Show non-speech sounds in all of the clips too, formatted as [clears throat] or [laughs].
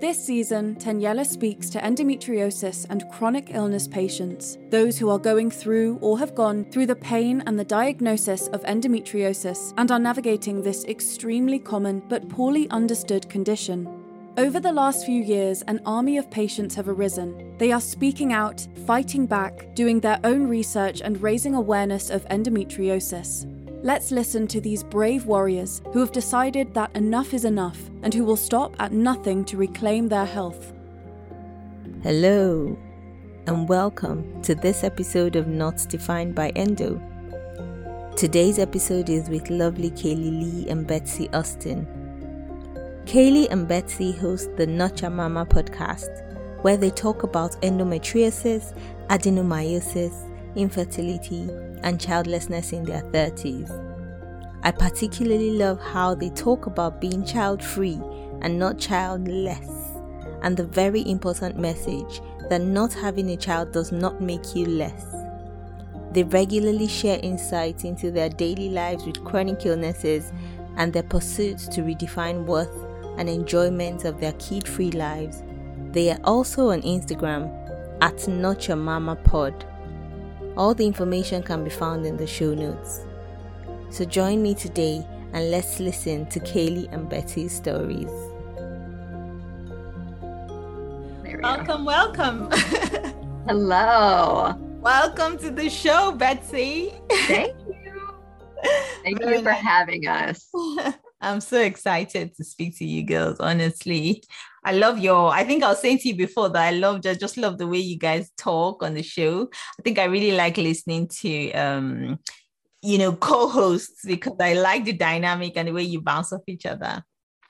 This season, Tanyella speaks to endometriosis and chronic illness patients, those who are going through or have gone through the pain and the diagnosis of endometriosis and are navigating this extremely common but poorly understood condition. Over the last few years, an army of patients have arisen. They are speaking out, fighting back, doing their own research, and raising awareness of endometriosis. Let's listen to these brave warriors who have decided that enough is enough and who will stop at nothing to reclaim their health. Hello, and welcome to this episode of Knots Defined by Endo. Today's episode is with lovely Kaylee Lee and Betsy Austin. Kaylee and Betsy host the Not Your Mama podcast, where they talk about endometriosis, adenomyosis, infertility, and childlessness in their 30s. I particularly love how they talk about being child free and not childless, and the very important message that not having a child does not make you less. They regularly share insights into their daily lives with chronic illnesses and their pursuits to redefine worth and enjoyment of their kid free lives. They are also on Instagram at Not Your Mama Pod. All the information can be found in the show notes. So join me today and let's listen to Kaylee and Betty's stories. Welcome, welcome. [laughs] Hello. welcome to the show, Betsy. Thank [laughs] you. Thank you for having us. [laughs] I'm so excited to speak to you girls, honestly. I love your, I think I was saying to you before that I love just, just love the way you guys talk on the show. I think I really like listening to um, you know, co-hosts because I like the dynamic and the way you bounce off each other.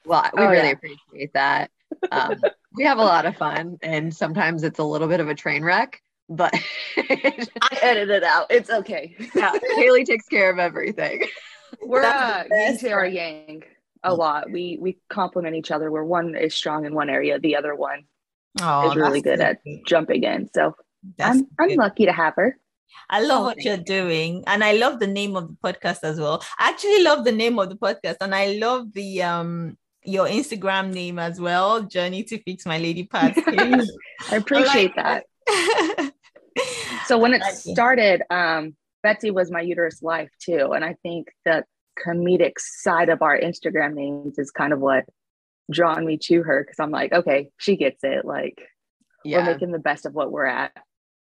Well, we Oh, really yeah. appreciate that. Um, [laughs] we have a lot of fun, and sometimes it's a little bit of a train wreck, but [laughs] I edit it out. It's okay. yeah, Haley takes care of everything. [laughs] We're uh, yin to our yang a lot. We we complement each other. Where one is strong in one area, the other one Oh, is really good at jumping in. So That's I'm I'm good. lucky to have her. I love Oh, what you're doing. And I love the name of the podcast as well. I actually love the name of the podcast and I love the um your Instagram name as well, Journey to Fix My Lady Parts. [laughs] I appreciate that. [laughs] So when it started, um, Betsy was my uterus life too, and I think the comedic side of our Instagram names is kind of what drawn me to her because I'm like, okay, she gets it. Like we're making the best of what we're at.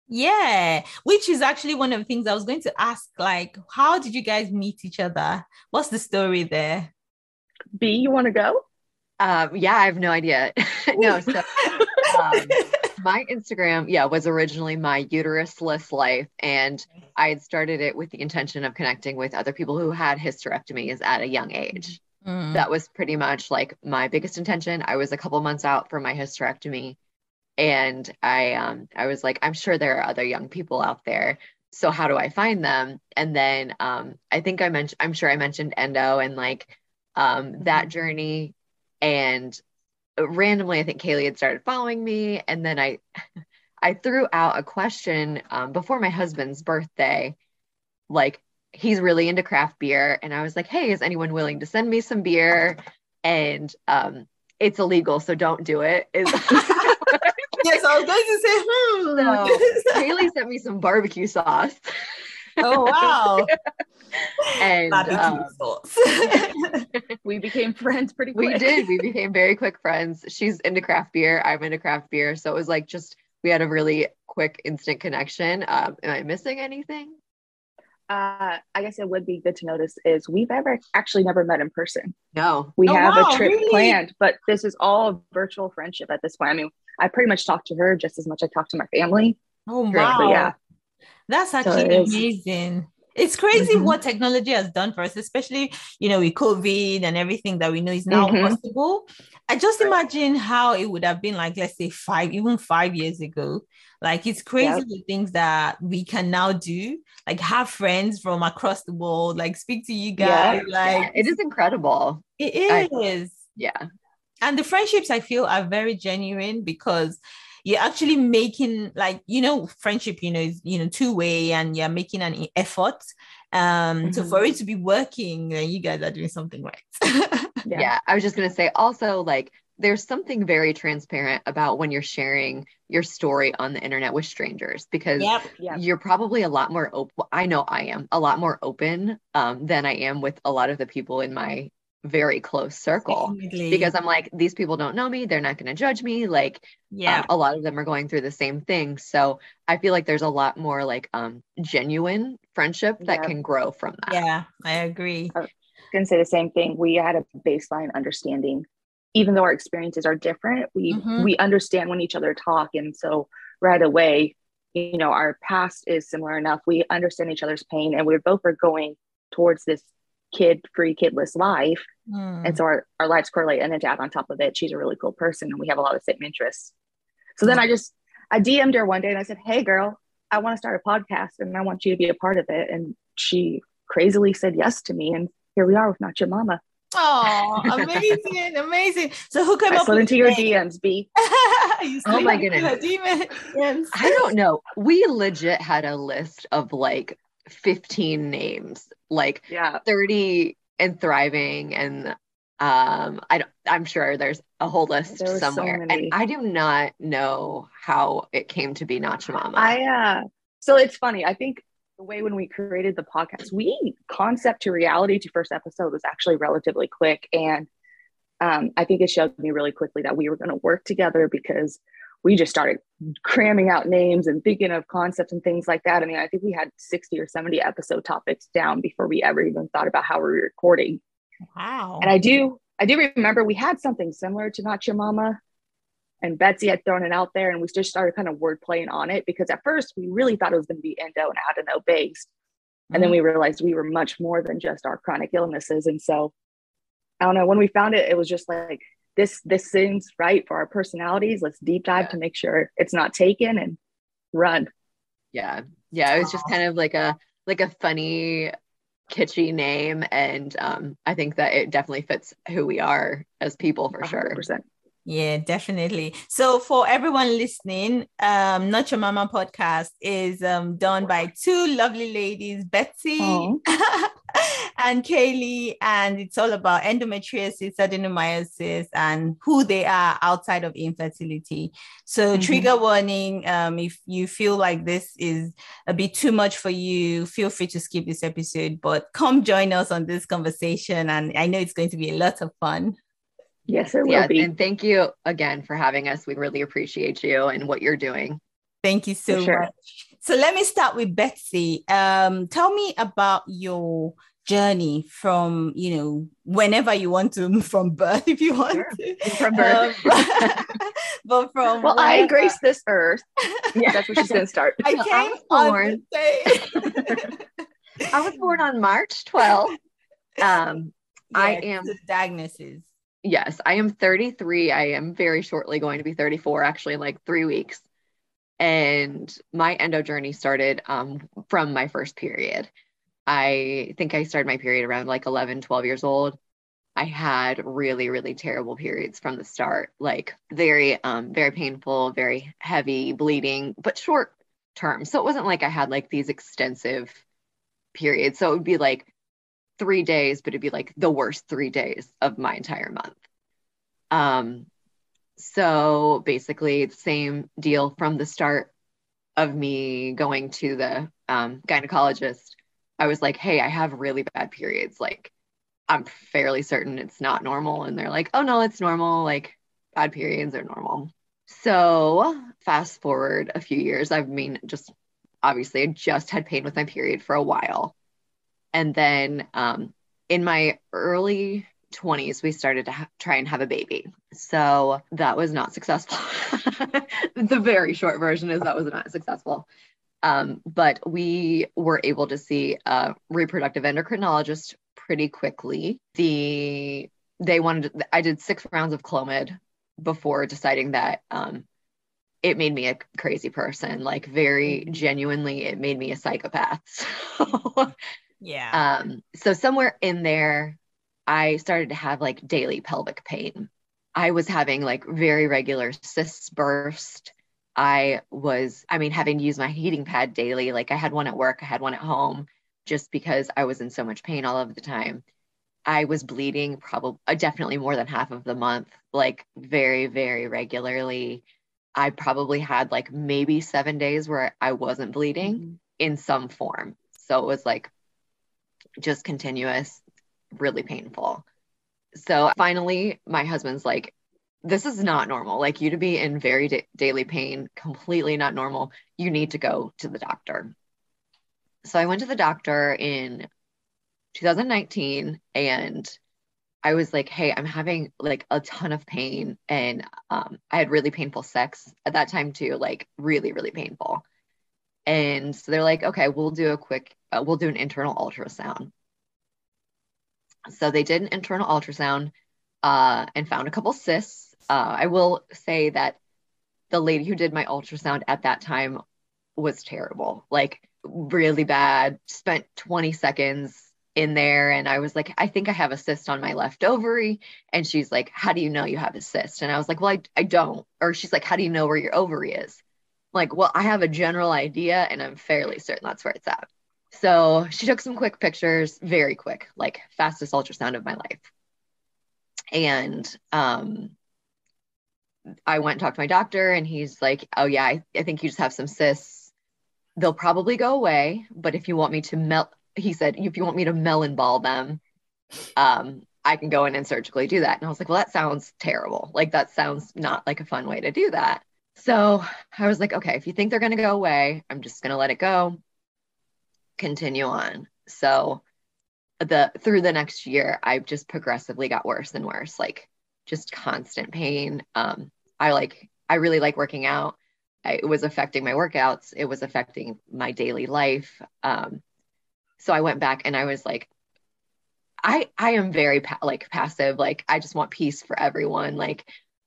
Yeah, which is actually one of the things I was going to ask. Like, how did you guys meet each other? What's the story there? B, you want to go? Um, yeah, I have no idea. [laughs] no, so [laughs] um, my Instagram, yeah, was originally my uterusless life, and I had started it with the intention of connecting with other people who had hysterectomies at a young age. Mm. that was pretty much like my biggest intention. I was a couple months out from my hysterectomy and I um I was like I'm sure there are other young people out there. So how do I find them? And then um I think I mentioned I'm sure I mentioned endo and like um that journey and randomly I think Kaylee had started following me and then I [laughs] I threw out a question um, before my husband's birthday like he's really into craft beer and i was like hey is anyone willing to send me some beer and um it's illegal so don't do it is [laughs] yes, I was going to say, so hmm. haley sent me some barbecue sauce oh, wow. [laughs] and um. [laughs] We became friends pretty we did we [laughs] became very quick friends she's into craft beer i'm into craft beer so it was like just we had a really quick instant connection um am i missing anything Uh, I guess it would be good to notice is we've ever actually never met in person. no We Oh, have wow, a trip really? planned, but this is all virtual friendship at this point. I mean, I pretty much talk to her just as much as I talk to my family. oh, True. wow. But yeah, That's So actually it is. It's crazy Mhm. what technology has done for us, especially you know with COVID and everything that we know is now Mhm. possible. I just imagine how it would have been like, let's say five, even five years ago. Like it's crazy Yep. the things that we can now do, like have friends from across the world, like speak to you Yeah. guys. Like yeah, it is incredible It is. I- yeah and the friendships i feel are very genuine because you're actually making like you know friendship you know is you know two way and you're making an effort um so Mhm. for it to be working then you guys are doing something right [laughs] yeah. I was just gonna say also like there's something very transparent about when you're sharing your story on the internet with strangers because Yep. Yeah. you're probably a lot more open. I know I am a lot more open um, than I am with a lot of the people in my very close circle Definitely. because I'm like, these people don't know me. They're not going to judge me. Like, yeah. um, a lot of them are going through the same thing. So I feel like there's a lot more like um, genuine friendship that Yeah. can grow from that. yeah, I agree. Gonna say the same thing. We had a baseline understanding, even though our experiences are different. We Mhm. we understand when each other talk, and so right away, you know, our past is similar enough. We understand each other's pain, and we both are going towards this kid-free, kidless life, Hmm. and so our our lives correlate. And then to add on top of it, she's a really cool person, and we have a lot of same interests. So then I just I DM'd her one day, and I said, "Hey, girl, I want to start a podcast, and I want you to be a part of it." And she crazily said yes to me, and here we are with Not Your Mama. Oh, [laughs] amazing, amazing. So who came I up slid with into your name? DMs, B. [laughs] You Oh my goodness. DMs. I don't know. We legit had a list of like 15 names, like Yeah, 30 and thriving and um I don't I'm sure there's a whole list were so somewhere. and I do not know how it came to be Not Your Mama. I uh so it's funny. I think the way when we created the podcast, we concept to reality to first episode was actually relatively quick. And um, I think it showed me really quickly that we were going to work together because we just started cramming out names and thinking of concepts and things like that. I mean, I think we had 60 or 70 episode topics down before we ever even thought about how we were recording. Wow. And I do, I do remember we had something similar to Not Your Mama, and Betsy had thrown it out there, and we just started kind of word playing on it because at first we really thought it was going to be endo and adeno based, and then mm-hmm. we realized we were much more than just our chronic illnesses. And so, I don't know. When we found it, it was just like this. This seems right for our personalities. Let's deep dive Yeah. to make sure it's not taken and run. yeah. Yeah, it was just kind of like a like a funny kitschy name and um I think that it definitely fits who we are as people for sure. 100%. Yeah, definitely. So for everyone listening, um, Not Your Mama podcast is um done by two lovely ladies, Betsy Aw. [laughs] and Kaylee, and it's all about endometriosis, adenomyosis, and who they are outside of infertility. So Mhm. trigger warning, um, if you feel like this is a bit too much for you, feel free to skip this episode, but come join us on this conversation. And I know it's going to be a lot of fun. Yes, it will Yeah, be. and thank you again for having us. We really appreciate you and what you're doing. Thank you so sure. much. So let me start with Betsy. Um, tell me about your journey from, you know, whenever you want to, [laughs] from birth, if you want Sure. to. From birth. Um, [laughs] but from well, I grace this earth. Yeah, that's where she's going to start. I [laughs] I came was born. I was born on March 12th. Um, I am- the diagnosis. Yes, I am 33. I am very shortly going to be 34, actually, in like three weeks. And my endo journey started um, from my first period. I think I started my period around like 11, 12 years old. I had really, really terrible periods from the start, like very, um, very painful, very heavy bleeding, but short term. So it wasn't like I had like these extensive periods. So it would be like three days, but it'd be like the worst three days of my entire month. Um, so basically, same deal from the start of me going to the um, gynecologist. I was like, hey, I have really bad periods. Like, I'm fairly certain it's not normal. And they're like, oh, no, it's normal. Like, bad periods are normal. So, fast forward a few years, I mean, just obviously, I just had pain with my period for a while. And then um, in my early 20s, we started to ha- try and have a baby. So that was not successful. [laughs] the very short version is that was not successful. Um, but we were able to see a reproductive endocrinologist pretty quickly. The they wanted I did six rounds of Clomid before deciding that um, it made me a crazy person. Like very genuinely, it made me a psychopath. [laughs] So Yeah. um, so somewhere in there, I started to have like daily pelvic pain. I was having like very regular cysts burst. I was, I mean, having to use my heating pad daily. Like I had one at work, I had one at home, just because I was in so much pain all of the time. I was bleeding probably uh, definitely more than half of the month, like very, very regularly. I probably had like maybe seven days where I wasn't bleeding mm-hmm. in some form. So it was like just continuous, really painful. So finally, my husband's like, this is not normal. Like you to be in very da- daily pain, completely not normal. You need to go to the doctor. So I went to the doctor in 2019 and I was like, hey, I'm having like a ton of pain. And um, I had really painful sex at that time too, like really, really painful. And so they're like, okay, we'll do a quick, uh, we'll do an internal ultrasound. So they did an internal ultrasound uh, and found a couple cysts. Uh, I will say that the lady who did my ultrasound at that time was terrible, like really bad. Spent 20 seconds in there and I was like, I think I have a cyst on my left ovary. And she's like, How do you know you have a cyst? And I was like, Well, I, I don't. Or she's like, How do you know where your ovary is? Like, well, I have a general idea and I'm fairly certain that's where it's at. So she took some quick pictures, very quick, like fastest ultrasound of my life. And um I went and talked to my doctor and he's like, Oh yeah, I, I think you just have some cysts. They'll probably go away, but if you want me to melt he said, if you want me to melon ball them, um, I can go in and surgically do that. And I was like, well, that sounds terrible. Like that sounds not like a fun way to do that. So I was like, okay, if you think they're going to go away, I'm just going to let it go. Continue on. So the through the next year, I've just progressively got worse and worse, like just constant pain. Um, I like, I really like working out. I, it was affecting my workouts. It was affecting my daily life. Um, so I went back and I was like, I I am very pa- like passive. Like I just want peace for everyone. Like,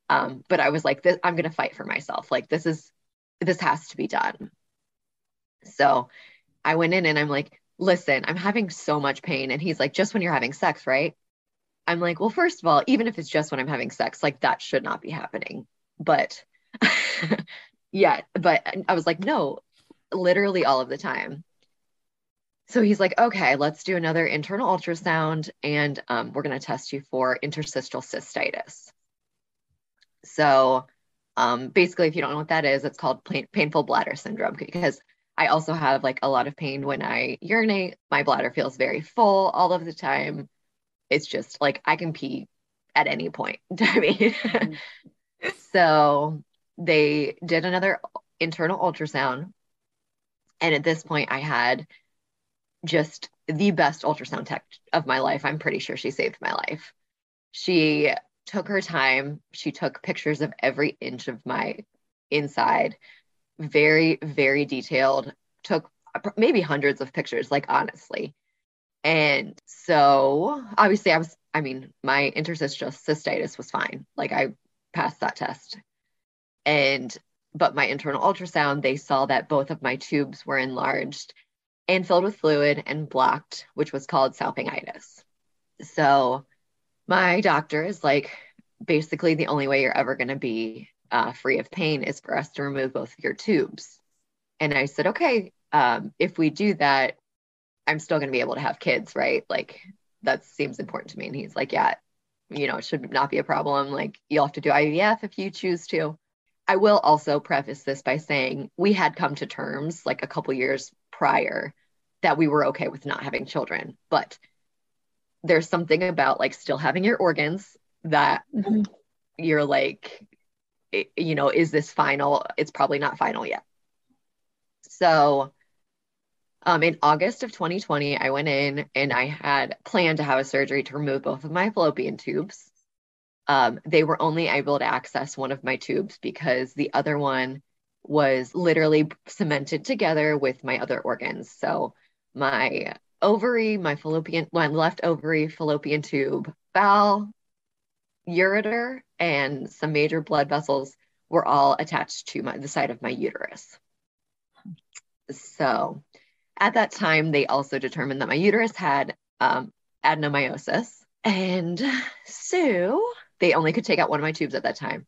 um, but I was like, this, I'm gonna fight for myself. Like this is this has to be done. So I went in and I'm like, listen, I'm having so much pain. And he's like, just when you're having sex, right? I'm like, well, first of all, even if it's just when I'm having sex, like that should not be happening. But [laughs] yeah, but I was like, no, literally all of the time. So he's like, okay, let's do another internal ultrasound and um, we're going to test you for interstitial cystitis. So um, basically, if you don't know what that is, it's called pain- painful bladder syndrome because I also have like a lot of pain when I urinate. My bladder feels very full all of the time. It's just like I can pee at any point. [laughs] I mean, mm-hmm. so they did another internal ultrasound. And at this point, I had just the best ultrasound tech of my life. I'm pretty sure she saved my life. She took her time. She took pictures of every inch of my inside, very, very detailed, took maybe hundreds of pictures, like honestly. And so obviously, I was, I mean, my interstitial cystitis was fine. Like I passed that test. And, but my internal ultrasound, they saw that both of my tubes were enlarged and filled with fluid and blocked, which was called salpingitis. So my doctor is like, basically, the only way you're ever going to be uh, free of pain is for us to remove both of your tubes. And I said, okay, um, if we do that, I'm still going to be able to have kids, right? Like that seems important to me. And he's like, yeah, you know, it should not be a problem. Like you'll have to do IVF if you choose to. I will also preface this by saying we had come to terms like a couple years prior that we were okay with not having children. But there's something about like still having your organs that mm-hmm. you're like, you know, is this final? It's probably not final yet. So um, in August of 2020, I went in and I had planned to have a surgery to remove both of my fallopian tubes. Um, they were only able to access one of my tubes because the other one was literally cemented together with my other organs. So my ovary, my fallopian, my left ovary, fallopian tube, bowel, ureter, and some major blood vessels were all attached to my, the side of my uterus. So at that time, they also determined that my uterus had um, adenomyosis. And so they only could take out one of my tubes at that time.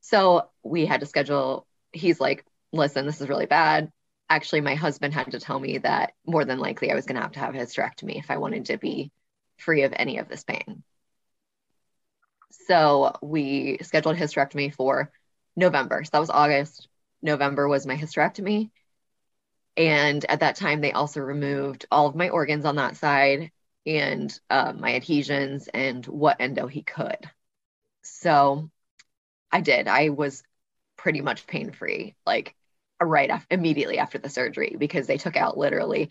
So we had to schedule, he's like, listen, this is really bad actually my husband had to tell me that more than likely I was going to have to have a hysterectomy if I wanted to be free of any of this pain. So we scheduled hysterectomy for November. So that was August. November was my hysterectomy. And at that time, they also removed all of my organs on that side and uh, my adhesions and what endo he could. So I did. I was pretty much pain free, like right after, immediately after the surgery, because they took out literally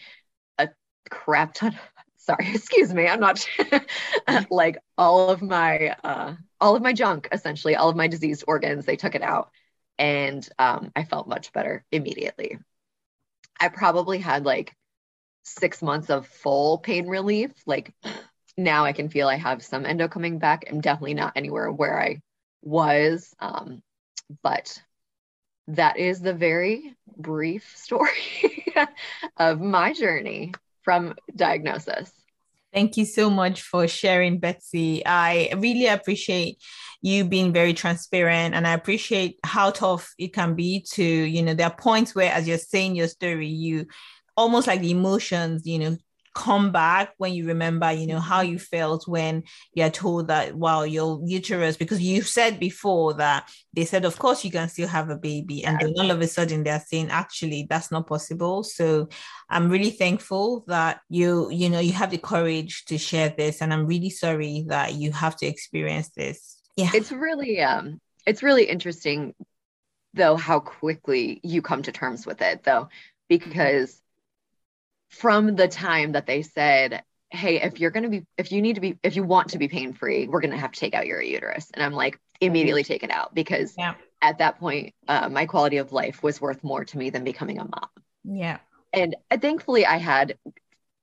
a crap ton. Sorry, [laughs] excuse me. I'm not [laughs] like all of my uh, all of my junk, essentially all of my diseased organs. They took it out, and um, I felt much better immediately. I probably had like six months of full pain relief. Like now I can feel I have some endo coming back. I'm definitely not anywhere where I was. Um, but that is the very brief story [laughs] of my journey from diagnosis. Thank you so much for sharing, Betsy. I really appreciate you being very transparent and I appreciate how tough it can be to, you know, there are points where, as you're saying your story, you almost like the emotions, you know, come back when you remember, you know, how you felt when you're told that, wow, your uterus, because you said before that they said, of course, you can still have a baby. And then all of a sudden they're saying, actually, that's not possible. So I'm really thankful that you, you know, you have the courage to share this. And I'm really sorry that you have to experience this. Yeah. It's really, um, it's really interesting though how quickly you come to terms with it though because from the time that they said, hey, if you're going to be, if you need to be, if you want to be pain free, we're going to have to take out your uterus. And I'm like, immediately take it out because yeah. at that point, uh, my quality of life was worth more to me than becoming a mom. Yeah. And uh, thankfully, I had,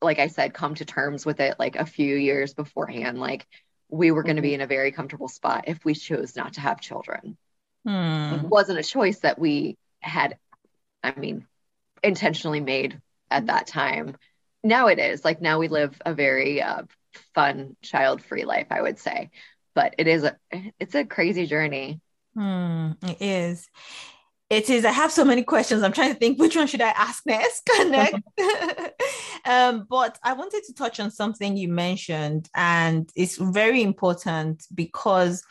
like I said, come to terms with it like a few years beforehand. Like we were going to be mm-hmm. in a very comfortable spot if we chose not to have children. Hmm. It wasn't a choice that we had, I mean, intentionally made at that time. Now it is like now we live a very uh, fun child free life, I would say. But it is a it's a crazy journey. Hmm, it is. It is. I have so many questions. I'm trying to think which one should I ask next. [laughs] Connect. [laughs] um, but I wanted to touch on something you mentioned, and it's very important because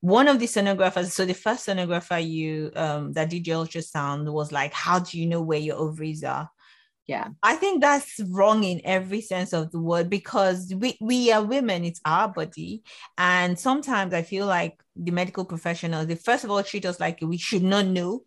one of the sonographers, so the first sonographer you um that did your ultrasound was like, How do you know where your ovaries are? Yeah i think that's wrong in every sense of the word because we we are women it's our body and sometimes i feel like the medical professionals they first of all treat us like we should not know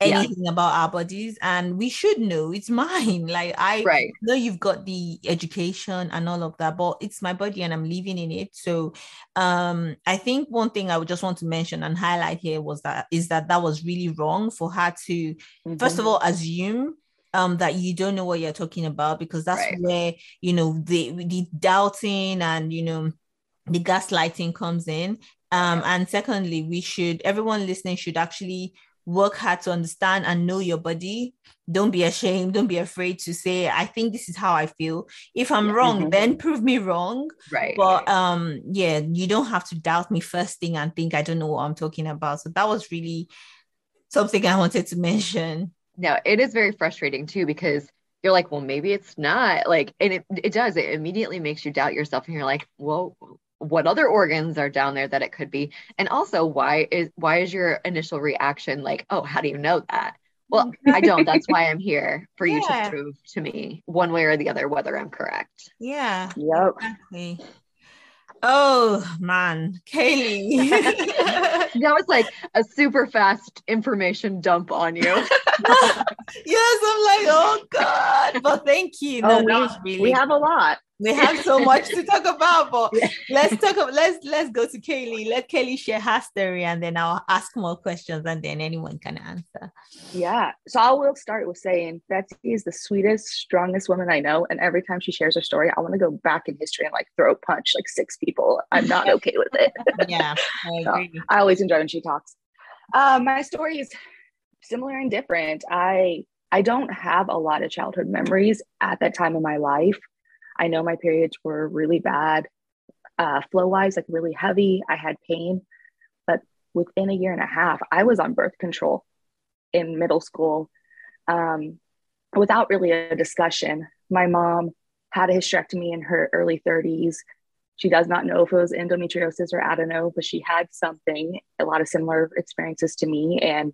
anything yeah. about our bodies and we should know it's [laughs] mine like i right. know you've got the education and all of that but it's my body and i'm living in it so um i think one thing i would just want to mention and highlight here was that is that that was really wrong for her to mm-hmm. first of all assume um that you don't know what you're talking about because that's right. where you know the the doubting and you know the gaslighting comes in. Um and secondly we should everyone listening should actually work hard to understand and know your body. Don't be ashamed. Don't be afraid to say i think this is how i feel. If i'm wrong mm-hmm. then prove me wrong. Right but um yeah you don't have to doubt me first thing and think i don't know what i'm talking about. So that was really something i wanted to [laughs] mention no, it is very frustrating too because you're like, well, maybe it's not like, and it, it does, it immediately makes you doubt yourself. And you're like, well, what other organs are down there that it could be? And also why is, why is your initial reaction like, oh, how do you know that? Well, [laughs] I don't. That's why I'm here for you to prove to me one way or the other whether I'm correct. Yeah. Yep. Exactly. Oh man, Kaylee. [laughs] that was like a super fast information dump on you. [laughs] yes, I'm like, oh God. But thank you. Oh, no, oh, we, really... we have a lot we have so much to talk about but [laughs] yeah. let's talk about, let's let's go to kaylee let kaylee share her story and then i'll ask more questions and then anyone can answer. Yeah. So i will start with saying betsy is the sweetest strongest woman i know and every time she shares her story i want to go back in history and like throw punch like six people. I'm not okay with it. [laughs] Yeah I, [laughs] so I always enjoy when she talks. Uh, my story is similar and different. I i don't have a lot of childhood memories at that time in my life I know my periods were really bad, uh, flow wise, like really heavy. I had pain, but within a year and a half, I was on birth control in middle school um, without really a discussion. My mom had a hysterectomy in her early 30s. She does not know if it was endometriosis or adeno, but she had something, a lot of similar experiences to me. And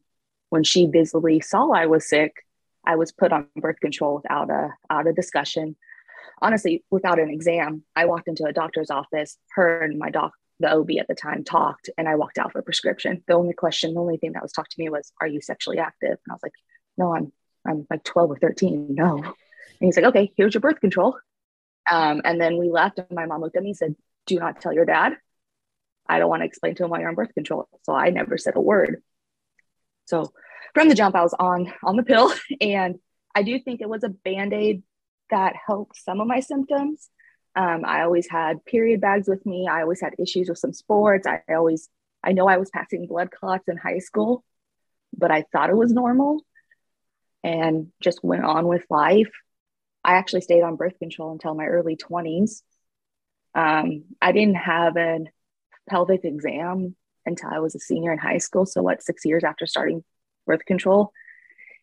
when she visibly saw I was sick, I was put on birth control without a out a discussion. Honestly, without an exam, I walked into a doctor's office. Her and my doc, the OB at the time, talked, and I walked out for a prescription. The only question, the only thing that was talked to me was, "Are you sexually active?" And I was like, "No, I'm I'm like 12 or 13. No." And he's like, "Okay, here's your birth control." Um, and then we left, and my mom looked at me and said, "Do not tell your dad. I don't want to explain to him why you're on birth control." So I never said a word. So from the jump, I was on on the pill, [laughs] and I do think it was a band aid that helped some of my symptoms. Um, I always had period bags with me. I always had issues with some sports. I always, I know I was passing blood clots in high school, but I thought it was normal and just went on with life. I actually stayed on birth control until my early 20s. Um, I didn't have a pelvic exam until I was a senior in high school. So, what, six years after starting birth control.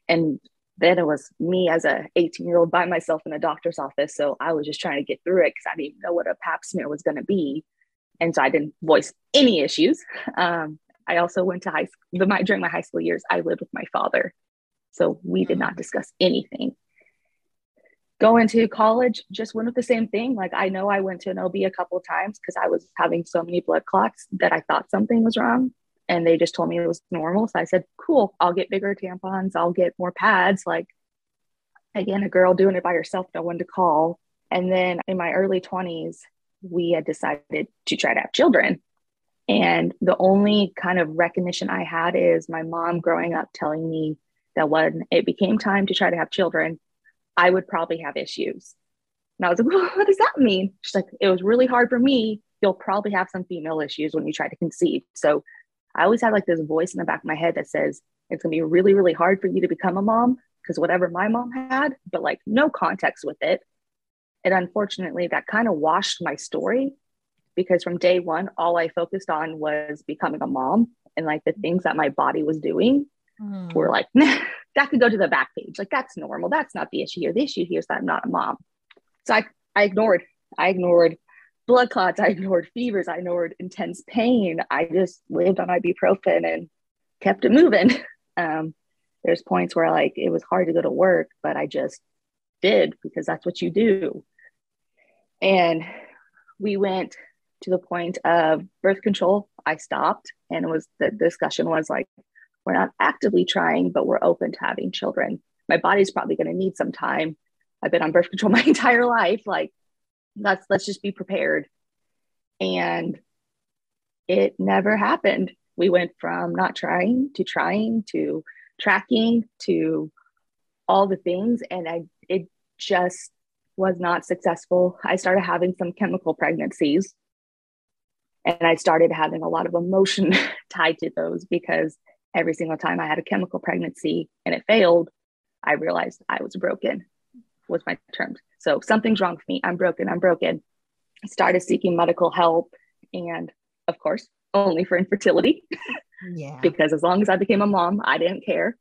And then it was me as a 18 year old by myself in a doctor's office. So I was just trying to get through it because I didn't know what a pap smear was going to be. And so I didn't voice any issues. Um, I also went to high school, my, during my high school years, I lived with my father. So we did not discuss anything. Going to college, just went with the same thing. Like I know I went to an OB a couple of times because I was having so many blood clots that I thought something was wrong and they just told me it was normal. So I said, cool, I'll get bigger tampons, I'll get more pads. Like, again, a girl doing it by herself, no one to call. And then in my early 20s, we had decided to try to have children. And the only kind of recognition I had is my mom growing up telling me that when it became time to try to have children, I would probably have issues. And I was like, [laughs] well, what does that mean? She's like, it was really hard for me. You'll probably have some female issues when you try to conceive. So I always have like this voice in the back of my head that says it's gonna be really, really hard for you to become a mom because whatever my mom had, but like no context with it. And unfortunately, that kind of washed my story because from day one, all I focused on was becoming a mom and like the things that my body was doing mm. were like, [laughs] that could go to the back page. Like, that's normal. That's not the issue here. The issue here is that I'm not a mom. So I, I ignored, I ignored blood clots. I ignored fevers. I ignored intense pain. I just lived on ibuprofen and kept it moving. [laughs] Um, there's points where like it was hard to go to work, but I just did because that's what you do. And we went to the point of birth control. I stopped, and it was the discussion was like, we're not actively trying, but we're open to having children. My body's probably going to need some time. I've been on birth control [laughs] my entire life. Like let's let's just be prepared. And it never happened. We went from not trying to trying to tracking to all the things and i it just was not successful. I started having some chemical pregnancies and i started having a lot of emotion [laughs] tied to those because every single time i had a chemical pregnancy and it failed i realized i was broken was my terms so something's wrong with me. I'm broken. I'm broken. I started seeking medical help. And of course, only for infertility. [laughs] Yeah. because as long as I became a mom, I didn't care.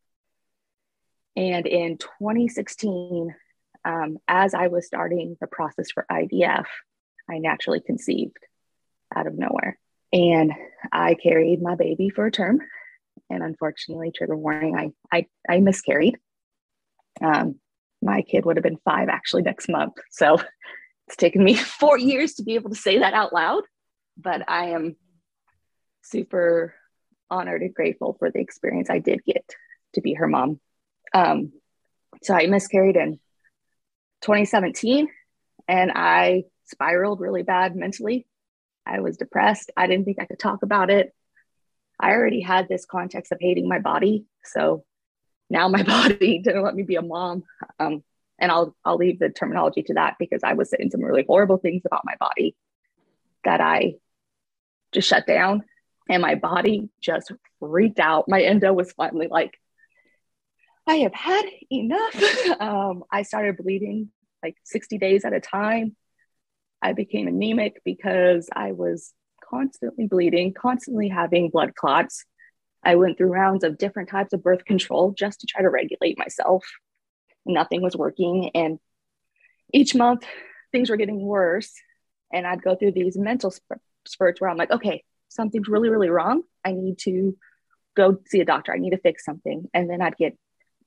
And in 2016, um, as I was starting the process for IVF, I naturally conceived out of nowhere. And I carried my baby for a term. And unfortunately, trigger warning, I, I, I miscarried. Um, my kid would have been five actually next month. So [laughs] it's taken me [laughs] four years to be able to say that out loud, but I am super honored and grateful for the experience I did get to be her mom. Um, so I miscarried in 2017 and I spiraled really bad mentally. I was depressed. I didn't think I could talk about it. I already had this context of hating my body. So now my [laughs] body didn't let me be a mom. Um, and I'll I'll leave the terminology to that because I was saying some really horrible things about my body that I just shut down and my body just freaked out. My endo was finally like, I have had enough. [laughs] um, I started bleeding like 60 days at a time. I became anemic because I was constantly bleeding, constantly having blood clots. I went through rounds of different types of birth control just to try to regulate myself. Nothing was working. And each month, things were getting worse. And I'd go through these mental spurts where I'm like, okay, something's really, really wrong. I need to go see a doctor. I need to fix something. And then I'd get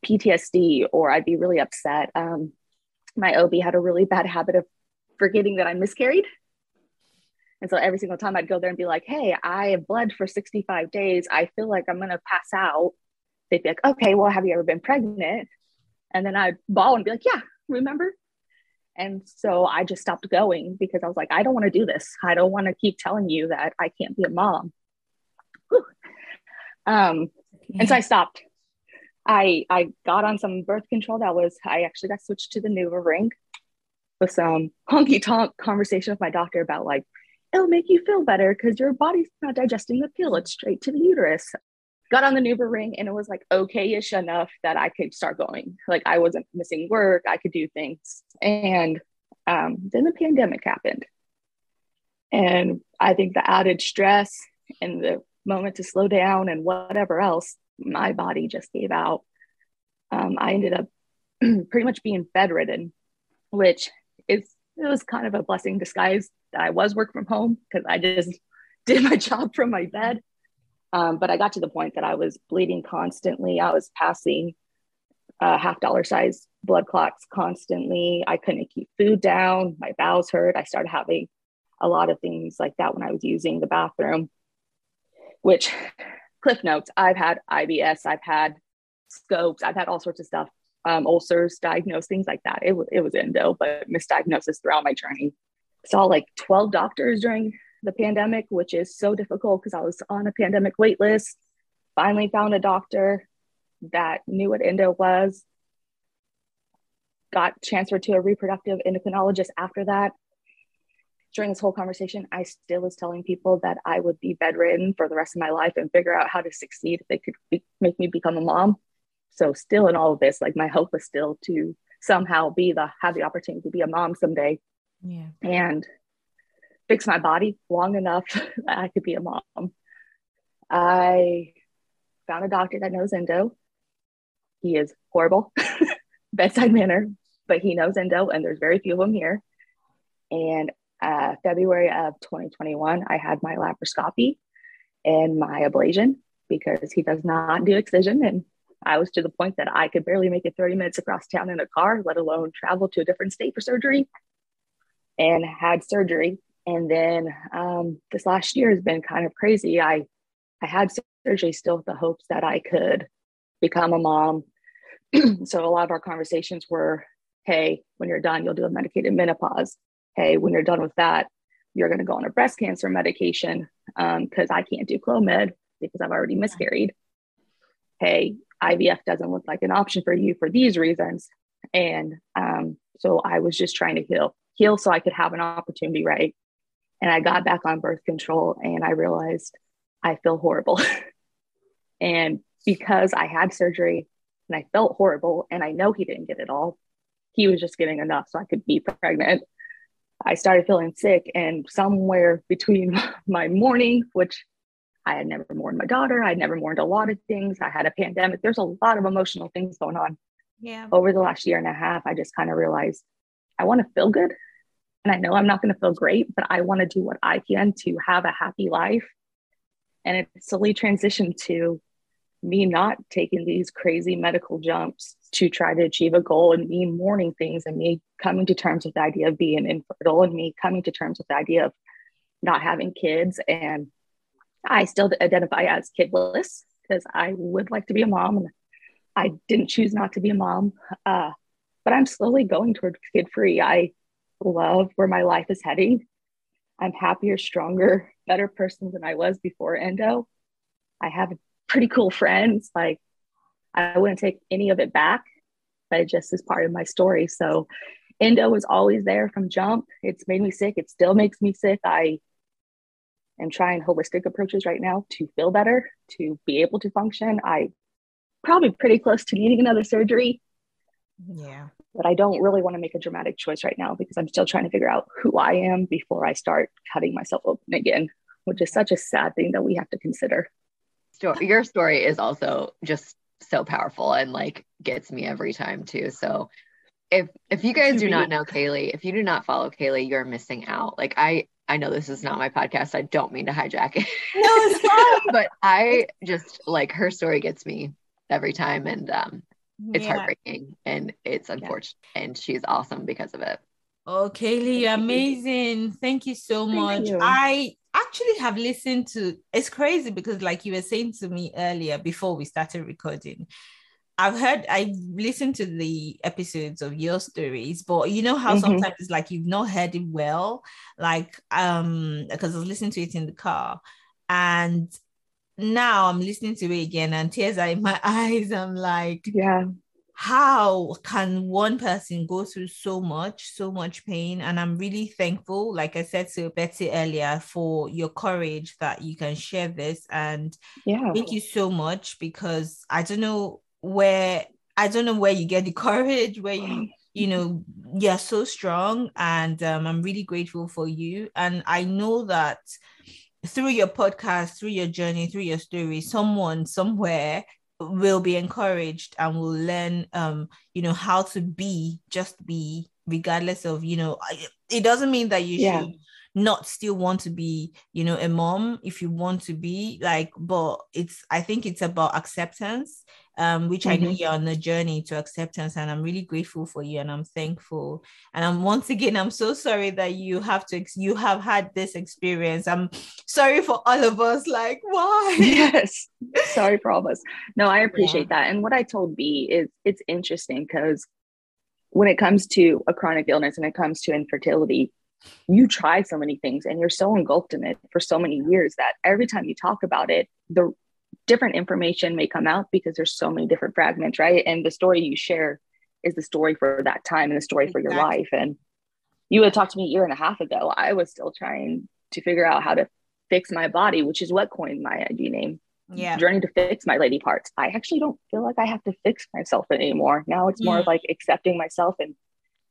PTSD or I'd be really upset. Um, my OB had a really bad habit of forgetting that I miscarried. And so every single time I'd go there and be like, hey, I have bled for 65 days. I feel like I'm going to pass out. They'd be like, okay, well, have you ever been pregnant? And then I'd bawl and be like, yeah, remember? And so I just stopped going because I was like, I don't want to do this. I don't want to keep telling you that I can't be a mom. Um, yeah. And so I stopped. I I got on some birth control that was I actually got switched to the NuvaRing with some honky tonk conversation with my doctor about like it'll make you feel better because your body's not digesting the pill. It's straight to the uterus. Got on the NuvaRing and it was like okay-ish enough that I could start going. Like I wasn't missing work. I could do things. And um, then the pandemic happened. And I think the added stress and the moment to slow down and whatever else, my body just gave out. Um, I ended up [clears throat] pretty much being bedridden, which is it was kind of a blessing disguise I was work from home because I just [laughs] did my job from my bed. Um, but I got to the point that I was bleeding constantly. I was passing uh, half dollar size blood clots constantly. I couldn't keep food down. My bowels hurt. I started having a lot of things like that when I was using the bathroom which [sighs] cliff notes i've had ibs i've had scopes i've had all sorts of stuff um, ulcers diagnosed things like that it, it was endo but misdiagnosis throughout my journey saw like 12 doctors during the pandemic which is so difficult because i was on a pandemic wait list finally found a doctor that knew what endo was got transferred to a reproductive endocrinologist after that during this whole conversation, I still was telling people that I would be bedridden for the rest of my life and figure out how to succeed if they could be, make me become a mom. So still in all of this, like my hope was still to somehow be the have the opportunity to be a mom someday. Yeah. And fix my body long enough [laughs] that I could be a mom. I found a doctor that knows endo. He is horrible, [laughs] bedside manner, but he knows endo, and there's very few of them here. And uh, February of 2021, I had my laparoscopy and my ablation because he does not do excision. And I was to the point that I could barely make it 30 minutes across town in a car, let alone travel to a different state for surgery, and had surgery. And then um, this last year has been kind of crazy. I I had surgery still with the hopes that I could become a mom. [clears throat] so a lot of our conversations were, "Hey, when you're done, you'll do a medicated menopause." hey, when you're done with that, you're going to go on a breast cancer medication because um, I can't do Clomid because I've already miscarried. Hey, IVF doesn't look like an option for you for these reasons. And um, so I was just trying to heal, heal so I could have an opportunity, right? And I got back on birth control and I realized I feel horrible. [laughs] and because I had surgery and I felt horrible and I know he didn't get it all, he was just getting enough so I could be pregnant. I started feeling sick, and somewhere between [laughs] my mourning, which I had never mourned my daughter, I'd never mourned a lot of things. I had a pandemic. There's a lot of emotional things going on. Yeah. Over the last year and a half, I just kind of realized I want to feel good. And I know I'm not going to feel great, but I want to do what I can to have a happy life. And it slowly transitioned to me not taking these crazy medical jumps to try to achieve a goal and me mourning things and me coming to terms with the idea of being infertile and me coming to terms with the idea of not having kids and i still identify as kidless because i would like to be a mom and i didn't choose not to be a mom uh, but i'm slowly going toward kid free i love where my life is heading i'm happier stronger better person than i was before endo i have pretty cool friends like I wouldn't take any of it back, but it just is part of my story. So endo was always there from jump. It's made me sick. It still makes me sick. I am trying holistic approaches right now to feel better, to be able to function. I probably pretty close to needing another surgery. Yeah. But I don't really want to make a dramatic choice right now because I'm still trying to figure out who I am before I start cutting myself open again, which is such a sad thing that we have to consider. Your story is also just so powerful and like gets me every time too. So if if you guys do not know Kaylee, if you do not follow Kaylee, you're missing out. Like I I know this is not my podcast. I don't mean to hijack it. No, it's not. [laughs] but I just like her story gets me every time and um it's yeah. heartbreaking and it's unfortunate yeah. and she's awesome because of it. Oh, Kaylee, amazing. Thank you so Thank much. You. I actually have listened to it's crazy because like you were saying to me earlier before we started recording I've heard, I've listened to the episodes of your stories, but you know how mm-hmm. sometimes it's like you've not heard it well, like um, because I was listening to it in the car, and now I'm listening to it again, and tears are in my [laughs] eyes. I'm like, yeah, how can one person go through so much, so much pain? And I'm really thankful, like I said to Betsy earlier, for your courage that you can share this. And yeah, thank you so much because I don't know where I don't know where you get the [laughs] courage, where you you know you're so strong, and um, I'm really grateful for you. And I know that through your podcast, through your journey, through your story, someone somewhere will be encouraged and will learn um you know how to be just be regardless of you know it doesn't mean that you yeah. should not still want to be you know a mom if you want to be like but it's i think it's about acceptance um, which mm-hmm. I know mm-hmm. you're on a journey to acceptance, and I'm really grateful for you, and I'm thankful. And I'm once again, I'm so sorry that you have to, you have had this experience. I'm sorry for all of us. Like, why? [laughs] Yes, sorry for all of us. No, I appreciate yeah. that. And what I told B is, it's interesting because when it comes to a chronic illness and it comes to infertility, you try so many things and you're so engulfed in it for so many years that every time you talk about it, the different information may come out because there's so many different fragments, right? And the story you share is the story for that time and the story exactly. for your life. And you had talked to me a year and a half ago. I was still trying to figure out how to fix my body, which is what coined my IG name. Yeah. Journey to fix my lady parts. I actually don't feel like I have to fix myself anymore. Now it's more of like accepting myself and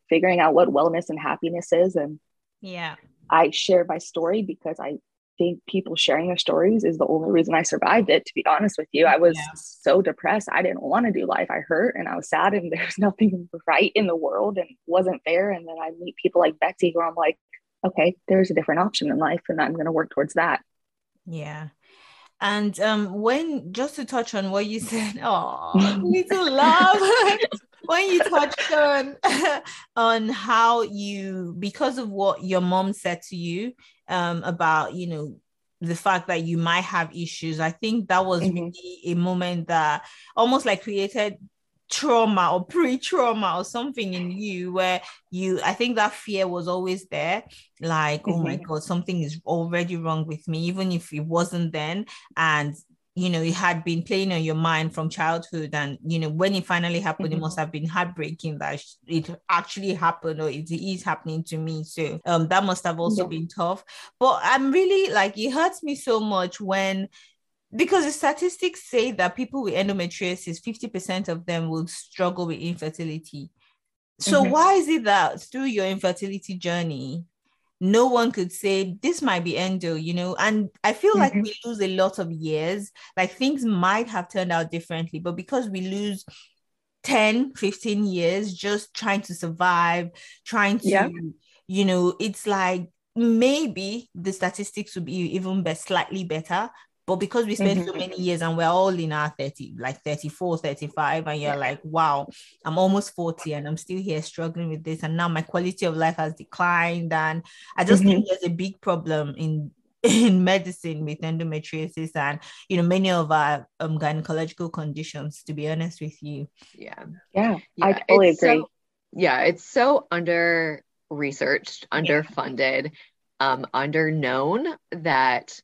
figuring out what wellness and happiness is. And yeah, I share my story because I think people sharing their stories is the only reason I survived it. To be honest with you, I was yeah. so depressed. I didn't want to do life. I hurt and I was sad, and [laughs] there's nothing right in the world and wasn't fair. And then I meet people like Betsy, who I'm like, okay, there's a different option in life, and I'm going to work towards that. Yeah. And um, when just to touch on what you said, [laughs] oh, little love. [laughs] when you touched on [laughs] on how you because of what your mom said to you um, about you know the fact that you might have issues i think that was mm-hmm. really a moment that almost like created trauma or pre-trauma or something in you where you i think that fear was always there like mm-hmm. oh my mm-hmm. god something is already wrong with me even if it wasn't then and you know it had been playing on your mind from childhood and you know when it finally happened mm-hmm. it must have been heartbreaking that it actually happened or it is happening to me so um that must have also yeah. been tough but i'm really like it hurts me so much when because the statistics say that people with endometriosis 50% of them will struggle with infertility so mm-hmm. why is it that through your infertility journey no one could say this might be endo, you know. And I feel mm-hmm. like we lose a lot of years. Like things might have turned out differently, but because we lose 10, 15 years just trying to survive, trying to, yeah. you know, it's like maybe the statistics would be even be slightly better but because we spent mm-hmm. so many years and we're all in our 30, like 34, 35, and you're like, wow, I'm almost 40 and I'm still here struggling with this. And now my quality of life has declined. And I just mm-hmm. think there's a big problem in [laughs] in medicine with endometriosis and you know many of our um, gynecological conditions to be honest with you yeah yeah, yeah i totally agree so, yeah it's so under researched underfunded yeah. um under known that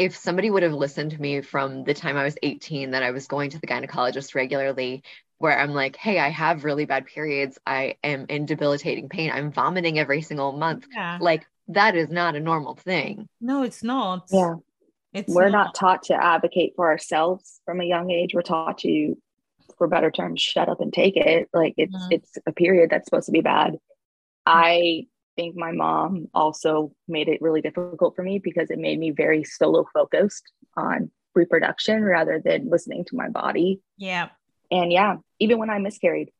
if somebody would have listened to me from the time I was 18 that I was going to the gynecologist regularly, where I'm like, hey, I have really bad periods. I am in debilitating pain. I'm vomiting every single month. Yeah. Like that is not a normal thing. No, it's not. Yeah. It's we're not. not taught to advocate for ourselves from a young age. We're taught to, for better terms, shut up and take it. Like it's mm-hmm. it's a period that's supposed to be bad. I think my mom also made it really difficult for me because it made me very solo focused on reproduction rather than listening to my body. Yeah. And yeah, even when I miscarried,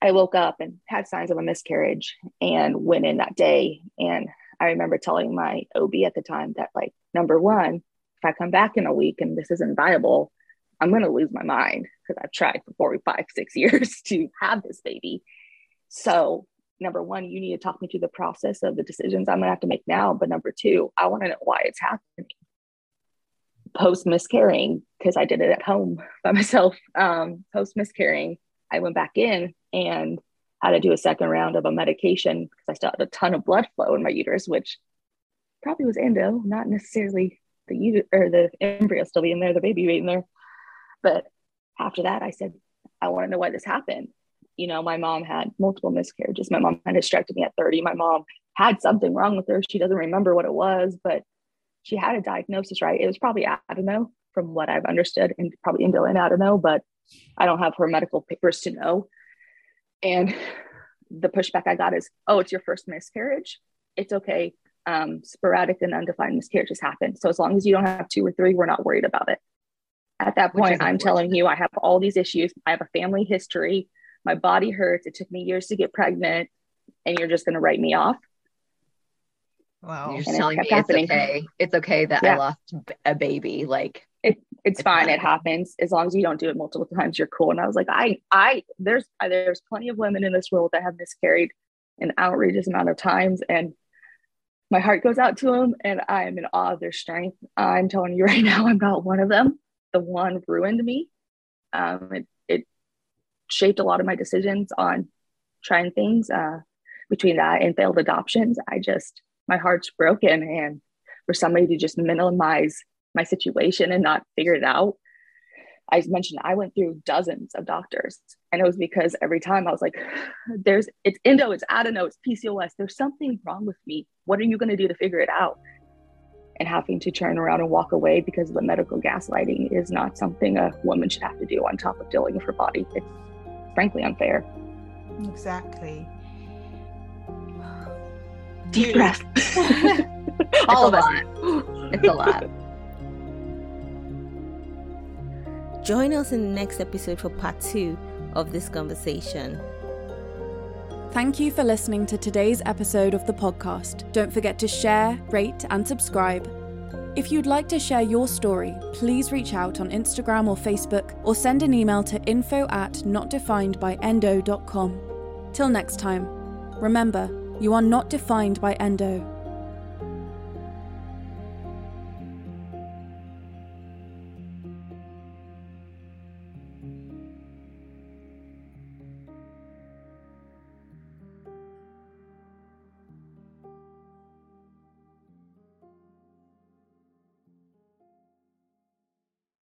I woke up and had signs of a miscarriage and went in that day. And I remember telling my OB at the time that, like, number one, if I come back in a week and this isn't viable, I'm going to lose my mind because I've tried for four, five, six [laughs] years to have this baby. So, number one, you need to talk me through the process of the decisions I'm going to have to make now. But number two, I want to know why it's happening post miscarrying because I did it at home [laughs] by myself. Um, post miscarrying, I went back in and had to do a second round of a medication because I still had a ton of blood flow in my uterus, which probably was endo, not necessarily the uterus or the embryo still being there, the baby being there. But after that, I said, I want to know why this happened. You know, my mom had multiple miscarriages. My mom had a hysterectomy at 30. My mom had something wrong with her. She doesn't remember what it was, but she had a diagnosis, right? It was probably adeno from what I've understood, and probably endo and adeno, but I don't have her medical papers to know. And the pushback I got is, oh, it's your first miscarriage. It's okay. Um, sporadic and undefined miscarriages happen. So as long as you don't have two or three, we're not worried about it. At that point, I'm telling you, I have all these issues. I have a family history. My body hurts. It took me years to get pregnant, and you're just going to write me off. Wow. You're just telling me happening. it's okay. It's okay that yeah. I lost a baby. Like it, it's, it's fine. It happens as long as you don't do it multiple times. You're cool. And I was like, I, I, there's, there's plenty of women in this world that have miscarried an outrageous amount of times, and my heart goes out to them, and I am in awe of their strength. I'm telling you [laughs] right now, I'm not one of them. The one ruined me. Um, it, it shaped a lot of my decisions on trying things. Uh, between that and failed adoptions, I just my heart's broken and for somebody to just minimize my situation and not figure it out i mentioned i went through dozens of doctors and it was because every time i was like [sighs] there's it's endo it's adeno it's pcos there's something wrong with me. What are you going to do to figure it out? And having to turn around and walk away because of the medical gaslighting is not something a woman should have to do on top of dealing with her body. It's frankly unfair exactly Deep breath. [laughs] All of us. It's a lot. Join us in the next episode for part two of this conversation. Thank you for listening to today's episode of the podcast. Don't forget to share, rate, and subscribe. If you'd like to share your story, please reach out on Instagram or Facebook or send an email to info at notdefinedbyendo.com. Till next time, remember, you are not defined by endo.